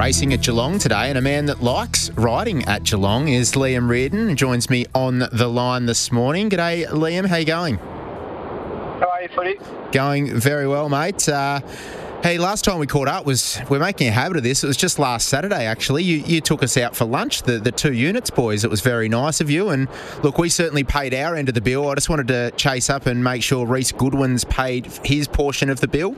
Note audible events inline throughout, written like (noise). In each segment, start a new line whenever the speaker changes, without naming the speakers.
racing at Geelong today, and a man that likes riding at Geelong is Liam Riordan. Joins me on the line this morning. G'day, Liam. How you going?
How are you, footy?
Going very well, mate. Uh, hey, last time we caught up was we're making a habit of this. It was just last Saturday, actually. You, you took us out for lunch, the, the two units, boys. It was very nice of you. And look, we certainly paid our end of the bill. I just wanted to chase up and make sure Reese Goodwin's paid his portion of the bill.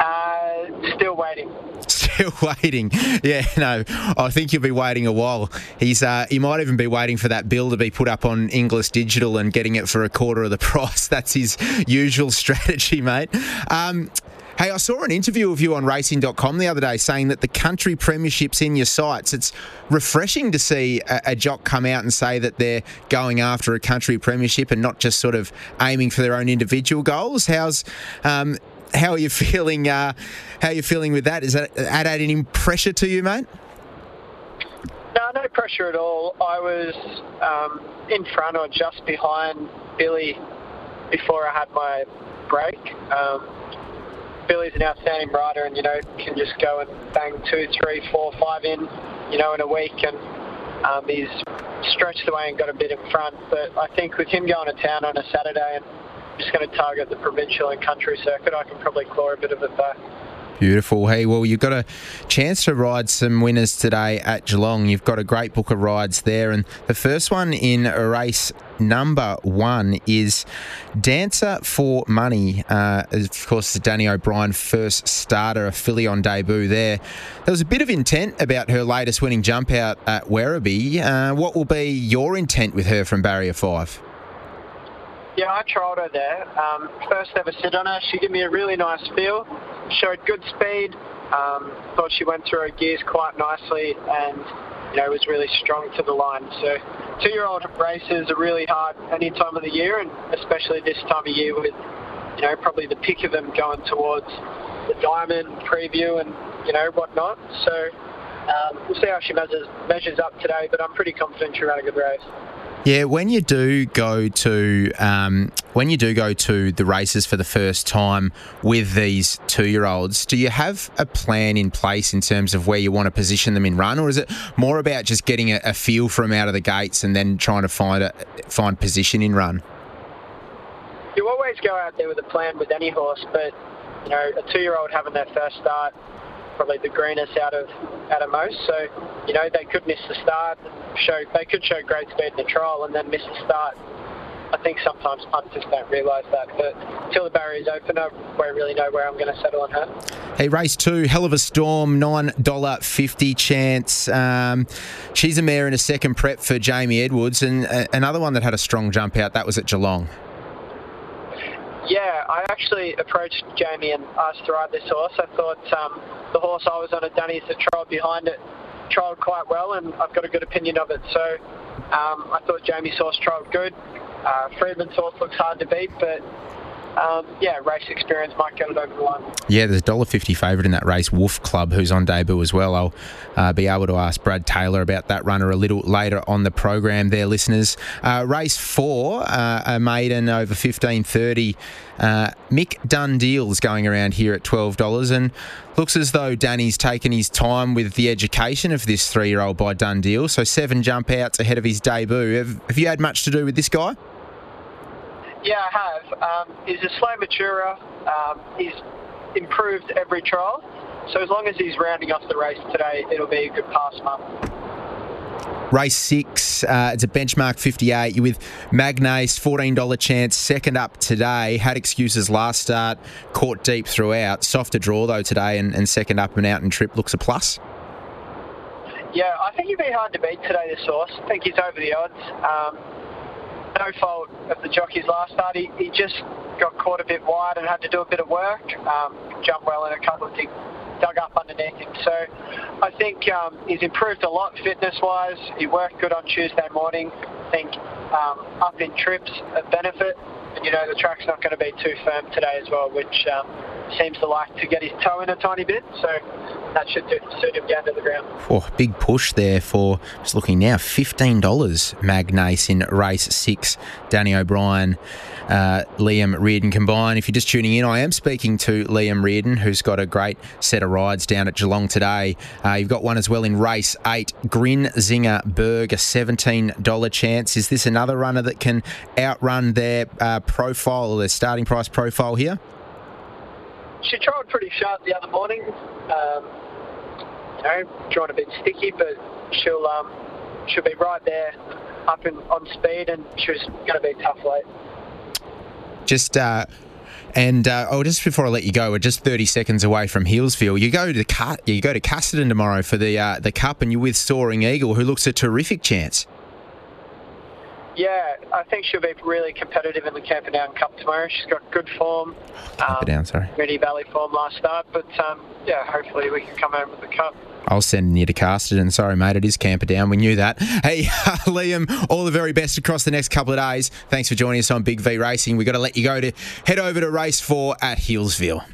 Uh, still waiting.
Still (laughs) waiting. Yeah, (laughs) no, I think you'll be waiting a while. He's uh, he might even be waiting for that bill to be put up on Inglis Digital and getting it for a quarter of the (laughs) price. That's his usual strategy, mate. Um, Hey, I saw an interview of you on racing.com the other day saying that the country premiership's in your sights. It's refreshing to see a, a, jock come out and say that they're going after a country premiership and not just sort of aiming for their own individual goals. How's um, how are you feeling? Uh, how are you feeling with that? Is that add any pressure to you, mate?
No, no pressure at all. I was um, in front or just behind Billy before I had my break. Um, Billy's an outstanding rider, and you know can just go and bang two, three, four, five in, you know, in a week, and um, he's stretched away and got a bit in front. But I think with him going to town on a Saturday and just going to target the provincial and country circuit, I can probably claw a bit of it back.
Beautiful. Hey, well, you've got a chance to ride some winners today at Geelong. You've got a great book of rides there. And the first one in race number one is Dancer for Money. Uh, of course, the Danny O'Brien, first starter, a filly on debut there. There was a bit of intent about her latest winning jump out at Werribee. Uh, what will be your intent with her from Barrier 5?
Yeah, I trialled her there. Um, first ever sit on her. She gave me a really nice feel. Showed good speed. Um, thought she went through her gears quite nicely and you know was really strong to the line. So two-year-old races are really hard any time of the year, and especially this time of year with you know probably the pick of them going towards the diamond preview and you know whatnot. So um, we'll see how she measures measures up today, but I'm pretty confident she'll run a good race.
Yeah, when you do go to um, when you do go to the races for the first time with these two-year-olds, do you have a plan in place in terms of where you want to position them in run, or is it more about just getting a, a feel for them out of the gates and then trying to find a, find position in run?
You always go out there with a plan with any horse, but you know, a two-year-old having their first start probably the greenest out of out of most. So, you know, they could miss the start, show they could show great speed in the trial and then miss the start. I think sometimes punters don't realise that, but until the barrier's open, I won't really know where I'm going to settle on her.
Hey, race two, hell of a storm, nine dollar fifty chance. Um, she's a mare in a second prep for Jamie Edwards, and uh, another one that had a strong jump out. That was at Geelong.
Yeah, actually approached Jamie and asked to ride this horse. I thought um, the horse I was on at Dunny's, the trial behind it, trialled quite well, and I've got a good opinion of it. So um, I thought Jamie's horse trialled good. Uh, Freedman's horse looks hard to beat, but um, yeah, race experience might get it over the line.
Yeah, there's a dollar fifty favourite in that race, Wolf Club, who's on debut as well. I'll uh, be able to ask Brad Taylor about that runner a little later on the program. There, listeners. Uh, race four, uh, a maiden over fifteen thirty. Uh, Mick Dundeel's going around here at twelve dollars, and looks as though Danny's taken his time with the education of this three-year-old by Dundeel. So seven jump outs ahead of his debut. Have, have you had much to do with this guy?
Yeah, I have. Um, he's a slow maturer. Um, he's improved every trial. So as long as he's rounding off the race today, it'll be a good pass month.
Race six, uh, it's a benchmark 58. You're with Magnace, $14 chance, second up today. Had excuses last start, caught deep throughout. Softer draw though today, and, and second up and out and trip looks a plus.
Yeah, I think he'd be hard to beat today, this horse. I think he's over the odds. Um, no fault of the jockey's last start. He, he just got caught a bit wide and had to do a bit of work. Um, jumped well in a couple of things, dug up underneath him. So I think um, he's improved a lot fitness-wise. He worked good on Tuesday morning. I think um, up in trips a benefit. And you know the track's not going to be too firm today as well, which um, seems to like to get his toe in a tiny bit. So that should suit him down to the ground.
Oh, big push there for just looking now fifteen dollars Magnace in race six. Danny O'Brien, uh, Liam Riordan combined. If you're just tuning in, I am speaking to Liam Riordan, who's got a great set of rides down at Geelong today. Uh, you've got one as well in race eight, Grin Zinger Berg, a seventeen dollar chance. Is this another runner that can outrun their uh, profile or their starting price profile here?
She tried pretty sharp the other morning. Um, you know, a bit sticky, but she'll um, she'll be right there, up in, on speed, and she's going to be tough late.
Just. Uh, and uh, oh, just before I let you go, we're just 30 seconds away from Healesville. You go to Cut, you go to Casterton tomorrow for the uh, the Cup, and you're with Soaring Eagle, who looks a terrific chance.
Yeah, I think she'll be really competitive in the Camperdown Cup tomorrow. She's got good form.
Camperdown, um, sorry.
Moonee Valley form last start, but um, yeah, hopefully we can come home with the cup.
I'll send you to Casterton. Sorry, mate, it is Camperdown. We knew that. Hey, (laughs) Liam, all the very best across the next couple of days. Thanks for joining us on Big V Racing. We've got to let you go to head over to race four at Healesville.